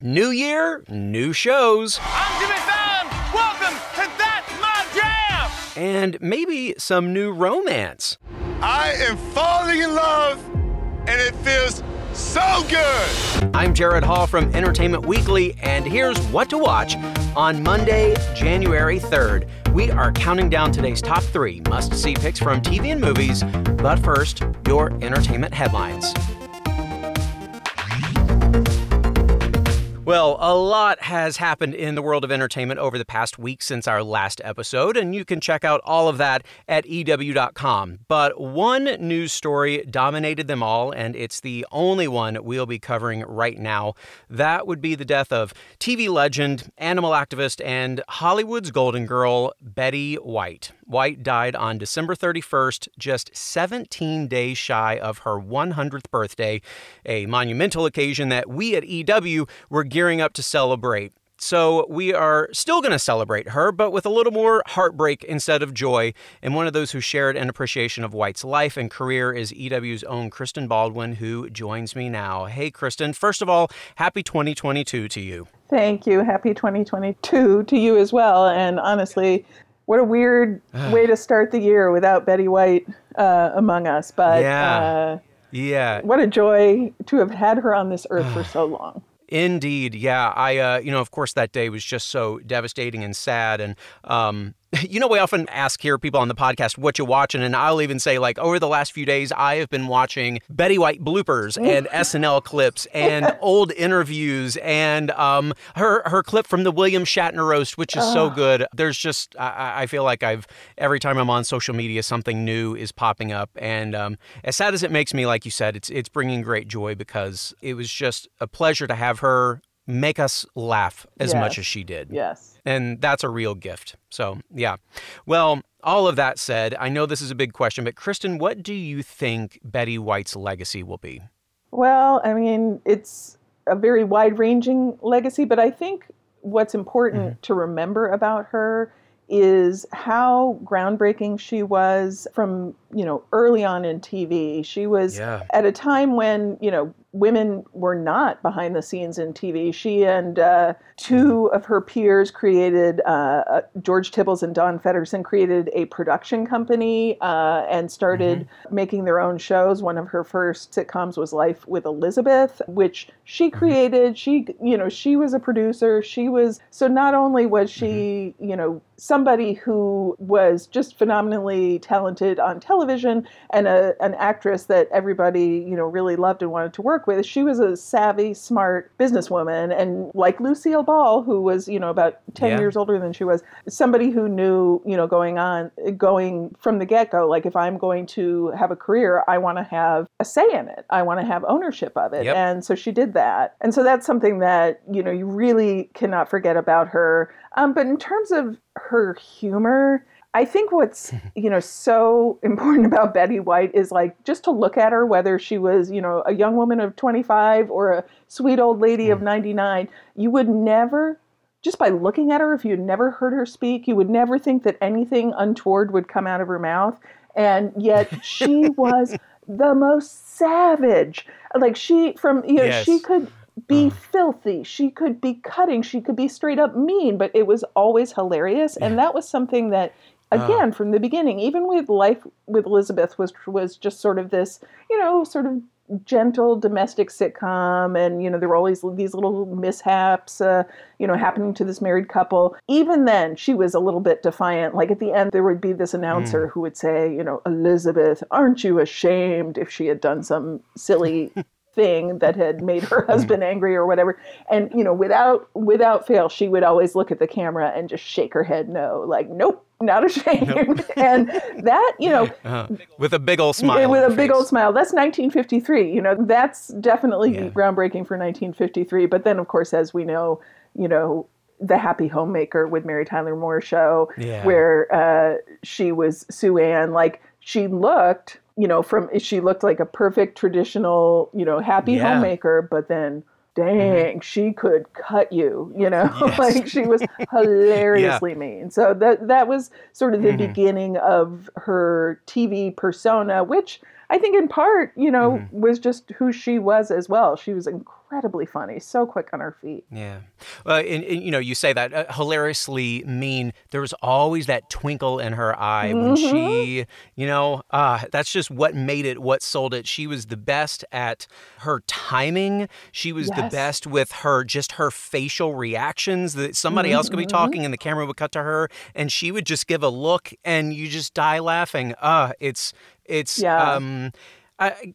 New year, new shows. I'm Jimmy Fallon. Welcome to That's My Jam. And maybe some new romance. I am falling in love, and it feels so good. I'm Jared Hall from Entertainment Weekly, and here's what to watch on Monday, January 3rd. We are counting down today's top three must see picks from TV and movies. But first, your entertainment headlines. Well, a lot has happened in the world of entertainment over the past week since our last episode, and you can check out all of that at EW.com. But one news story dominated them all, and it's the only one we'll be covering right now. That would be the death of TV legend, animal activist, and Hollywood's golden girl, Betty White. White died on December 31st, just 17 days shy of her 100th birthday, a monumental occasion that we at EW were gearing up to celebrate. So we are still going to celebrate her, but with a little more heartbreak instead of joy. And one of those who shared an appreciation of White's life and career is EW's own Kristen Baldwin, who joins me now. Hey, Kristen. First of all, happy 2022 to you. Thank you. Happy 2022 to you as well. And honestly, what a weird way to start the year without Betty White uh, among us. But Yeah. uh, Yeah. what a joy to have had her on this earth for so long. Indeed, yeah. I, uh, you know, of course, that day was just so devastating and sad. And, um, you know, we often ask here people on the podcast what you're watching, and I'll even say like over the last few days, I have been watching Betty White bloopers and SNL clips and old interviews and um, her her clip from the William Shatner roast, which is so good. There's just I- I, feel like I've every time I'm on social media, something new is popping up, and um, as sad as it makes me, like you said, it's it's bringing great joy because it was just a pleasure to have her make us laugh as much as she did. Yes. And that's a real gift. So, yeah. Well, all of that said, I know this is a big question, but Kristen, what do you think Betty White's legacy will be? Well, I mean, it's a very wide ranging legacy, but I think what's important mm-hmm. to remember about her is how groundbreaking she was from, you know, early on in TV. She was Yeah. at a time when, you know, women were not behind the scenes in TV. She and uh, two of her peers created, uh, uh, George Tibbles and Don Fedderson created a production company uh, and started making their own shows. One of her first sitcoms was Life with Elizabeth, which she created. She, you know, she was a producer. She was, so not only was she, you know, somebody who was just phenomenally talented on television and a, an actress that everybody, you know, really loved and wanted to work with, she was a savvy, smart businesswoman. And like Lucille Ball, who was, you know, about 10 Yeah. years older than she was, somebody who knew, you know, going on, going from the get go, like if I'm going to have a career, I want to have a say in it. I want to have ownership of it. Yep. And so she did that. And so that's something that, you know, you really cannot forget about her. Um, but in terms of her humor, I think what's you know so important about Betty White is like just to look at her, whether she was you know a young woman of 25 or a sweet old lady of hmm. 99, you would never just by looking at her, if you'd never heard her speak, you would never think that anything untoward would come out of her mouth. And yet she was the most savage. Like she from you know Yes. she could be uh-huh. filthy. She could be cutting. She could be straight up mean, but it was always hilarious. And that was something that, Uh, again, from the beginning, even with Life with Elizabeth, was was just sort of this, you know, sort of gentle domestic sitcom and you know there were always these little mishaps uh, you know happening to this married couple. Even then she was a little bit defiant. Like at the end there would be this announcer mm. who would say you know elizabeth aren't you ashamed if she had done some silly thing that had made her mm. husband angry or whatever? And you know without without fail she would always look at the camera and just shake her head no. Like nope not ashamed. and that, you know, uh, with a big old smile. with a face. big old smile. That's 1953. You know, that's definitely Yeah. groundbreaking for 1953. But then, of course, as we know, you know, the Happy Homemaker with Mary Tyler Moore show, Yeah. where uh, she was Sue Ann. Like she looked, you know, from she looked like a perfect traditional, you know, happy Yeah. Homemaker. But then, dang, she could cut you. You know, Yes. like she was hilariously mean. So that that was sort of the Mhm. beginning of her TV persona, which I think in part, you know, Mm-hmm. was just who she was as well. She was incredibly funny, so quick on her feet. Yeah. Well, and, and, you know, you say that uh, hilariously mean. There was always that twinkle in her eye when Mm-hmm. she, you know, uh, that's just what made it, what sold it. She was the best at her timing. She was the best with her, just her facial reactions. That somebody else could be Mm-hmm. talking and the camera would cut to her and she would just give a look and you just die laughing. Uh, it's, it's, Yeah. um,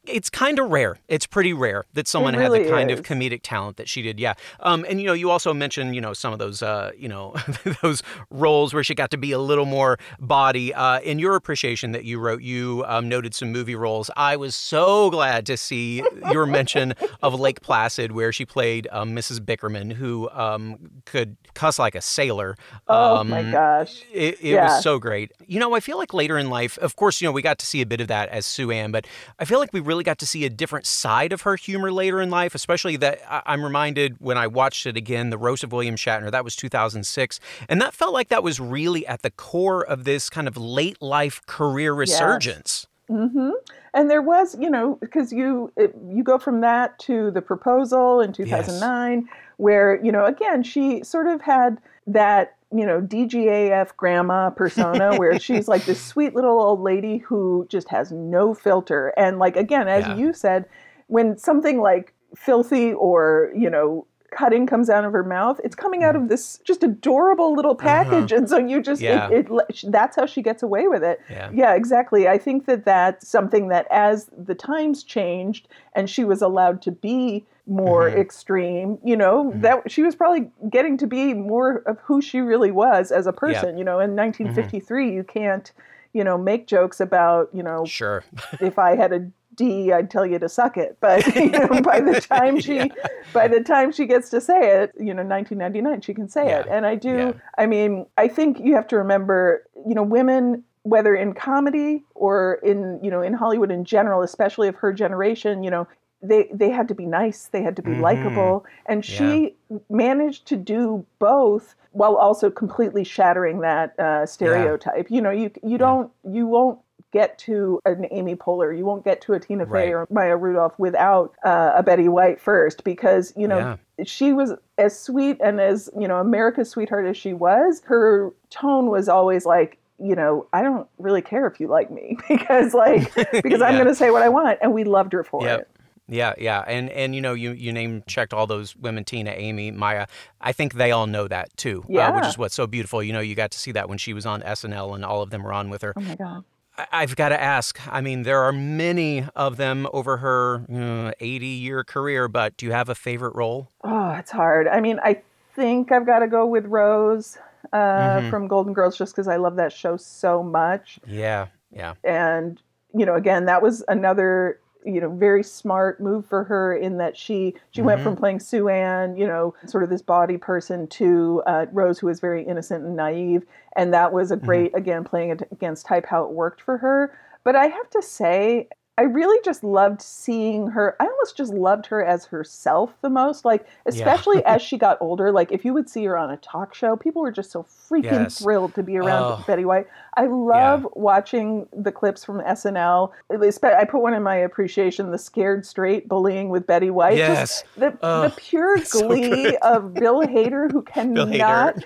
it's kind of rare. It's pretty rare that someone had the kind is. of comedic talent that she did. Yeah. Um, and you know, you also mentioned you know some of those uh, you know those roles where she got to be a little more body. Uh, in your appreciation that you wrote, you um, noted some movie roles. I was so glad to see your mention of Lake Placid, where she played um, Mrs. Bickerman, who um, could cuss like a sailor. Oh my Um, gosh. it, it Yeah. was so great. You know, I feel like later in life, of course, you know, we got to see a bit of that as Sue Ann, but I feel like we really got to see a different side of her humor later in life, especially that I'm reminded when I watched it again, The Roast of William Shatner, that was 2006. And that felt like that was really at the core of this kind of late life career resurgence. Mm-hmm. And there was, you know, because you it, you go from that to the proposal in 2009, where you know again she sort of had that you know DGAF grandma persona, where she's like this sweet little old lady who just has no filter, and like again, as Yeah. you said, when something like filthy or you know cutting comes out of her mouth it's coming out of this just adorable little package and so you just Uh-huh. Yeah. it, it that's how she gets away with it Yeah. yeah, exactly. I think that that's something that as the times changed and she was allowed to be more Mm-hmm. extreme, you know, that she was probably getting to be more of who she really was as a person. You know, in 1953, you can't, you know, make jokes about, you know, Sure. if I had a D, I'd tell you to suck it. But you know, by the time she, by the time she gets to say it, you know, 1999, she can say it. And I do. Yeah. I mean, I think you have to remember, you know, women, whether in comedy or in, you know, in Hollywood in general, especially of her generation, you know, they they had to be nice, they had to be Mhm. likable, and she managed to do both while also completely shattering that uh, stereotype. You know, you you don't you won't get to an Amy Poehler, you won't get to a Tina Fey Right. or Maya Rudolph without uh, a Betty White first, because you know Yeah. she was as sweet and as you know America's sweetheart as she was. Her tone was always like. You know, I don't really care if you like me because, like, because I'm going to say what I want, and we loved her for Yep. it. Yeah, yeah, and and you know you you name checked all those women, Tina, Amy, Maya. I think they all know that too, uh, which is what's so beautiful. You know, you got to see that when she was on SNL, and all of them were on with her. Oh my god. I've got to ask. I mean, there are many of them over her uh, 80 year career, but do you have a favorite role? Oh, it's hard. I mean, I think I've got to go with Rose uh, Mm-hmm. from Golden Girls just because I love that show so much. Yeah, yeah, And, you know, again, that was another, you know, very smart move for her in that she she went Mm-hmm. from playing Sue Ann, you know, sort of this body person to uh, Rose, who was very innocent and naive. And that was a Mm-hmm. great, again, playing against type how it worked for her. But I have to say, I really just loved seeing her. I almost just loved her as herself the most. Like, especially as she got older. Like, if you would see her on a talk show, people were just so freaking Yes. thrilled to be around Oh. Betty White. I love watching the clips from SNL. I put one in my appreciation: the scared straight bullying with Betty White. Yes. Just the, Oh, the pure glee good. of Bill Hader, who cannot.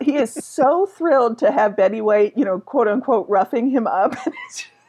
he is so thrilled to have Betty White, you know, quote unquote, roughing him up.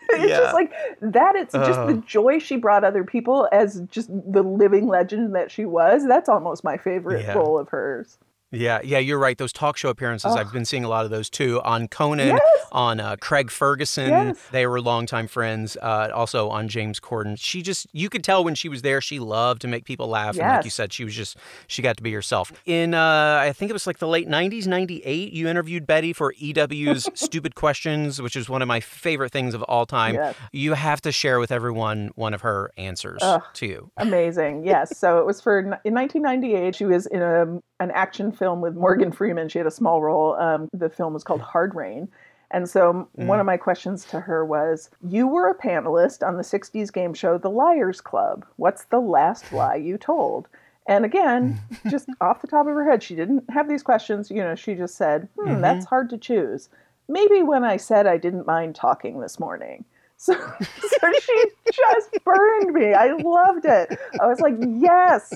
it's just, Yeah. just like that. It's just the joy she brought other people as just the living legend that she was. That's almost my favorite Yeah. role of hers. Yeah, yeah, you're right. Those talk show appearances, I've been seeing a lot of those too on Conan, Yes. on uh, Craig Ferguson. Yes. They were longtime friends. Uh, also on James Corden. She just, you could tell when she was there, she loved to make people laugh. And like you said, she was just, she got to be herself. In, uh, I think it was like the late 90s, 98, you interviewed Betty for EW's Stupid Questions, which is one of my favorite things of all time. Yes. You have to share with everyone one of her answers to you. Amazing. Yes. So it was for in 1998. She was in a, an action film with Morgan Freeman. She had a small role. Um, the film was called Hard Rain. And so one of my questions to her was You were a panelist on the 60s game show The Liars Club. What's the last lie you told? And again, just off the top of her head, she didn't have these questions. You know, she just said, hmm, that's hard to choose. Maybe when I said I didn't mind talking this morning. So, so she just burned me. I loved it. I was like, yes,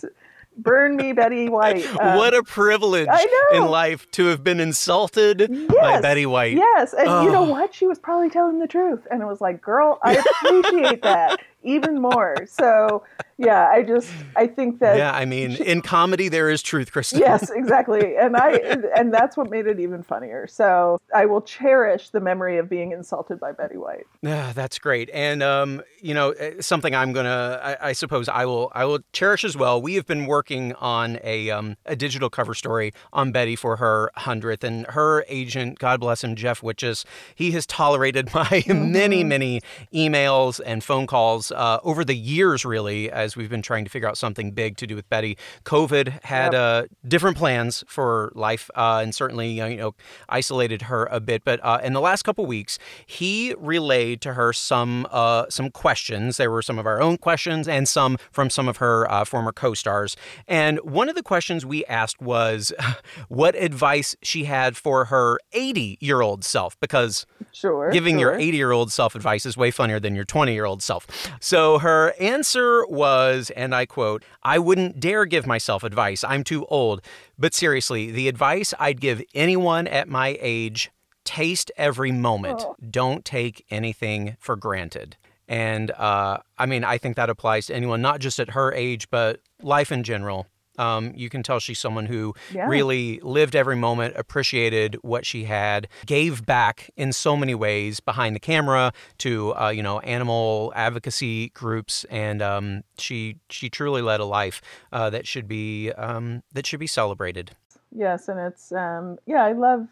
burn me, Betty White. Um, what a privilege in life to have been insulted by Betty White. Yes, and you know Oh. what? She was probably telling the truth, and it was like, girl, I appreciate that even more. So, yeah, I just I think that Yeah, I mean, in comedy there is truth, Kristen. yes, exactly, and I and that's what made it even funnier. So I will cherish the memory of being insulted by Betty White. Yeah, that's great. And um, you know, uh, something I'm gonna, I, I suppose, I will, I will cherish as well. We have been working on a um, a digital cover story on Betty for her hundredth, and her agent, God bless him, Jeff Witjas, he has tolerated my many, many emails and phone calls uh, over the years, really, as we've been trying to figure out something big to do with Betty. COVID had uh, different plans for life, uh, and certainly, you know, isolated her a bit. But uh, in the last couple weeks, he relayed to her some uh, some questions. There were some of our own questions and some from some of her uh, former co-stars. And one of the questions we asked was what advice she had for her 80-year-old self, because Sure, giving your 80 year old self advice is way funnier than your 20 year old self. So her answer was, and I quote, I wouldn't dare give myself advice. I'm too old. But seriously, the advice I'd give anyone at my age taste every moment. Don't take anything for granted. And uh, I mean, I think that applies to anyone, not just at her age, but life in general. Um, you can tell she's someone who Yeah. really lived every moment, appreciated what she had, gave back in so many ways behind the camera to uh, you know animal advocacy groups, and um, she she truly led a life uh, that should be um, that should be celebrated. Yes, and it's um yeah, I love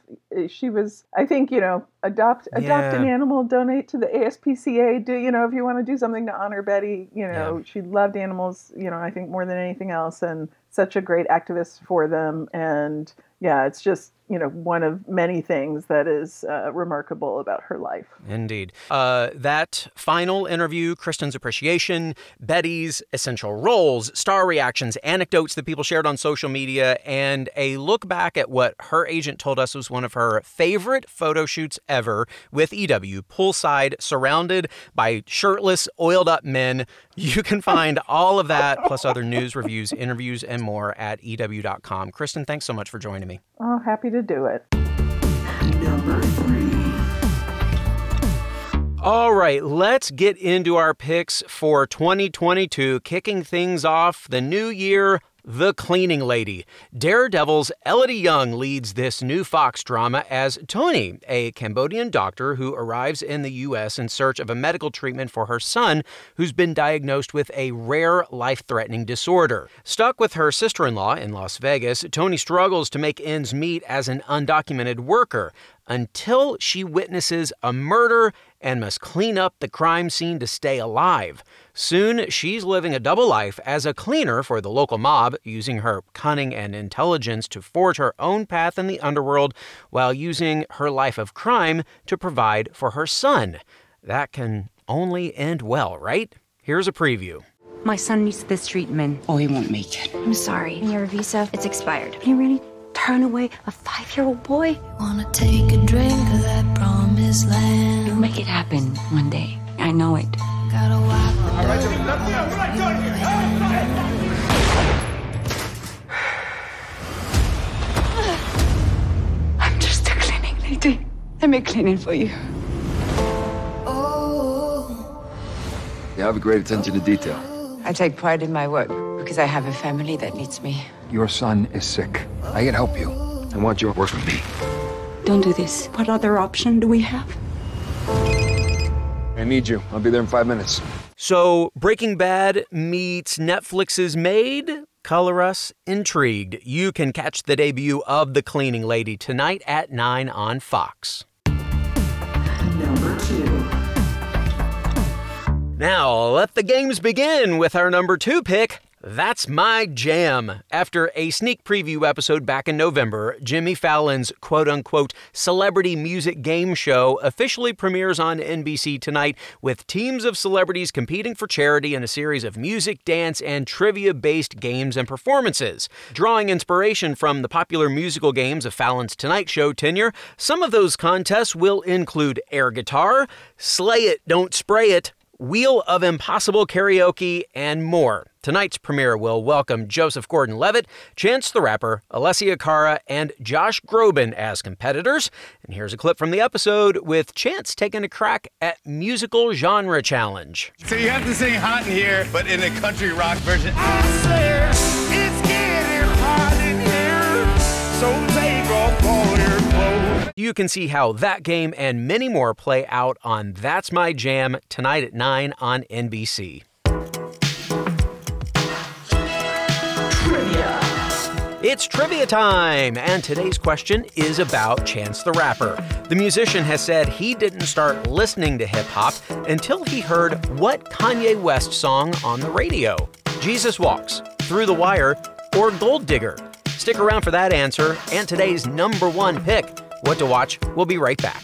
she was I think, you know, adopt adopt an animal, donate to the ASPCA, do you know, if you want to do something to honor Betty, you know, she loved animals, you know, I think more than anything else and such a great activist for them. And yeah, it's just, you know, one of many things that is uh, remarkable about her life. Indeed. Uh, that final interview, Kristen's appreciation, Betty's essential roles, star reactions, anecdotes that people shared on social media, and a look back at what her agent told us was one of her favorite photo shoots ever with EW, poolside, surrounded by shirtless, oiled up men. You can find all of that, plus other news, reviews, interviews, and more at EW.com. Kristen, thanks so much for joining me. Oh, happy to do it. All right, let's get into our picks for 2022, kicking things off the new year. The Cleaning Lady. Daredevil's Elodie Yung leads this new Fox drama as Tony, a Cambodian doctor who arrives in the U.S. in search of a medical treatment for her son, who's been diagnosed with a rare life threatening disorder. Stuck with her sister in law in Las Vegas, Tony struggles to make ends meet as an undocumented worker until she witnesses a murder and must clean up the crime scene to stay alive. Soon, she's living a double life as a cleaner for the local mob, using her cunning and intelligence to forge her own path in the underworld while using her life of crime to provide for her son. That can only end well, right? Here's a preview. My son needs this treatment. Oh, he won't make it. I'm sorry. Your visa, it's expired. Can you really turn away a five year old boy? Wanna take a drink of that promised land. You'll make it happen one day. I know it. Gotta wipe I'm just a cleaning lady. Let me clean it for you. You have a great attention to detail. I take pride in my work because I have a family that needs me. Your son is sick. I can help you. I want you to work with me. Don't do this. What other option do we have? I need you. I'll be there in five minutes. So, Breaking Bad meets Netflix's Maid? Color us intrigued. You can catch the debut of The Cleaning Lady tonight at 9 on Fox. Number two. Now, let the games begin with our number two pick. That's my jam. After a sneak preview episode back in November, Jimmy Fallon's quote unquote celebrity music game show officially premieres on NBC tonight with teams of celebrities competing for charity in a series of music, dance, and trivia based games and performances. Drawing inspiration from the popular musical games of Fallon's Tonight Show tenure, some of those contests will include air guitar, Slay It, Don't Spray It, Wheel of Impossible Karaoke, and more. Tonight's premiere will welcome Joseph Gordon Levitt, Chance the Rapper, Alessia Cara, and Josh Groban as competitors. And here's a clip from the episode with Chance taking a crack at musical genre challenge. So you have to sing hot in here, but in a country rock version. I swear it's getting hot in here, so take off all your clothes. You can see how that game and many more play out on That's My Jam tonight at 9 on NBC. It's trivia time, and today's question is about Chance the Rapper. The musician has said he didn't start listening to hip hop until he heard what Kanye West song on the radio Jesus Walks, Through the Wire, or Gold Digger. Stick around for that answer and today's number one pick. What to watch, we'll be right back.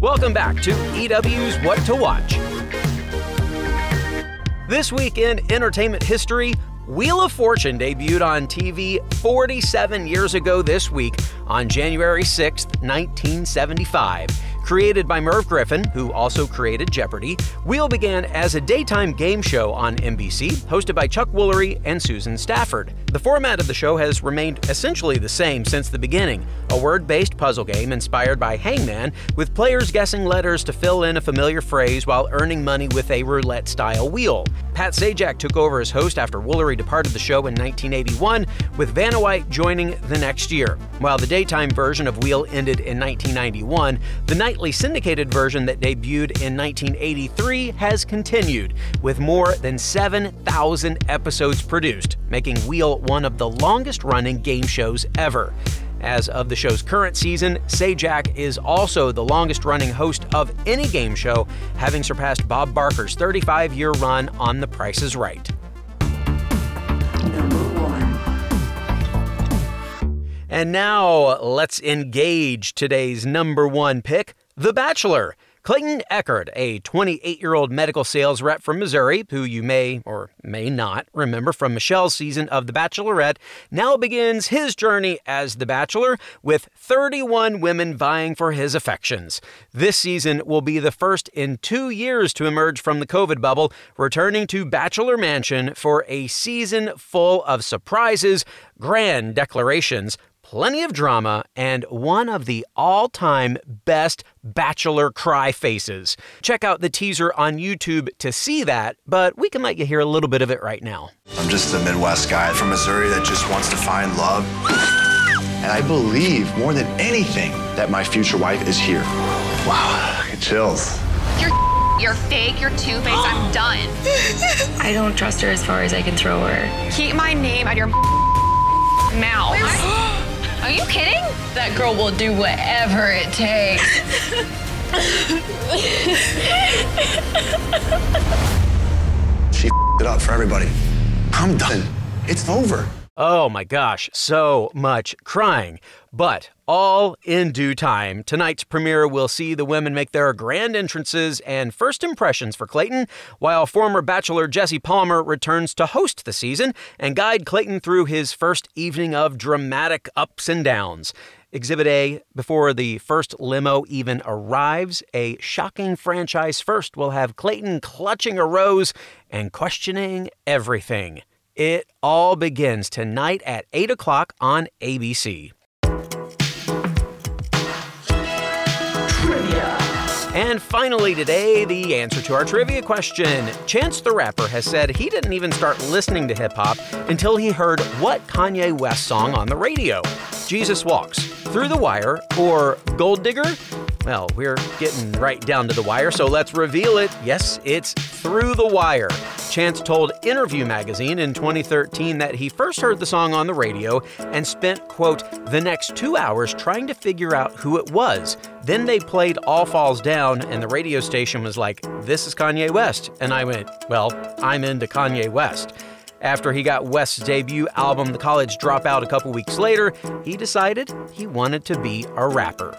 Welcome back to EW's What to Watch. This week in entertainment history, Wheel of Fortune debuted on TV 47 years ago this week on January 6, 1975. Created by Merv Griffin, who also created Jeopardy, Wheel began as a daytime game show on NBC, hosted by Chuck Woolery and Susan Stafford. The format of the show has remained essentially the same since the beginning a word based puzzle game inspired by Hangman, with players guessing letters to fill in a familiar phrase while earning money with a roulette style wheel. Pat Sajak took over as host after Woolery departed the show in 1981, with Vanna White joining the next year. While the daytime version of Wheel ended in 1991, the nightly syndicated version that debuted in 1983 has continued, with more than 7,000 episodes produced, making Wheel one of the longest running game shows ever. As of the show's current season, Sajak is also the longest running host of any game show, having surpassed Bob Barker's 35 year run on The Price is Right. And now let's engage today's number one pick The Bachelor. Clayton Echard, a 28 year old medical sales rep from Missouri, who you may or may not remember from Michelle's season of The Bachelorette, now begins his journey as The Bachelor with 31 women vying for his affections. This season will be the first in two years to emerge from the COVID bubble, returning to Bachelor Mansion for a season full of surprises, grand declarations, plenty of drama, and one of the all time best Bachelor cry faces. Check out the teaser on YouTube to see that, but we can let you hear a little bit of it right now. I'm just a Midwest guy from Missouri that just wants to find love. And I believe more than anything that my future wife is here. Wow, it chills. You're you're fake, you're two-faced, I'm done. I don't trust her as far as I can throw her. Keep my name out of your mouth. Are you kidding? That girl will do whatever it takes. She it up for everybody. I'm done. It's over. Oh my gosh, so much crying. But all in due time. Tonight's premiere will see the women make their grand entrances and first impressions for Clayton, while former Bachelor Jesse Palmer returns to host the season and guide Clayton through his first evening of dramatic ups and downs. Exhibit A, before the first limo even arrives, a shocking franchise first will have Clayton clutching a rose and questioning everything. It all begins tonight at 8 o'clock on ABC. Trivia. And finally, today, the answer to our trivia question. Chance the Rapper has said he didn't even start listening to hip hop until he heard what Kanye West song on the radio? Jesus Walks, Through the Wire, or Gold Digger? Well, we're getting right down to the wire, so let's reveal it. Yes, it's Through the Wire. Chance told Interview magazine in 2013 that he first heard the song on the radio and spent, quote, the next two hours trying to figure out who it was. Then they played All Falls Down, and the radio station was like, This is Kanye West. And I went, Well, I'm into Kanye West. After he got West's debut album, The College Dropout, a couple weeks later, he decided he wanted to be a rapper.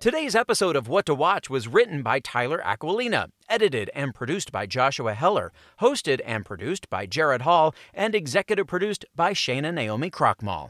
Today's episode of What to Watch was written by Tyler Aquilina, edited and produced by Joshua Heller, hosted and produced by Jared Hall, and executive produced by Shana Naomi Krochmal.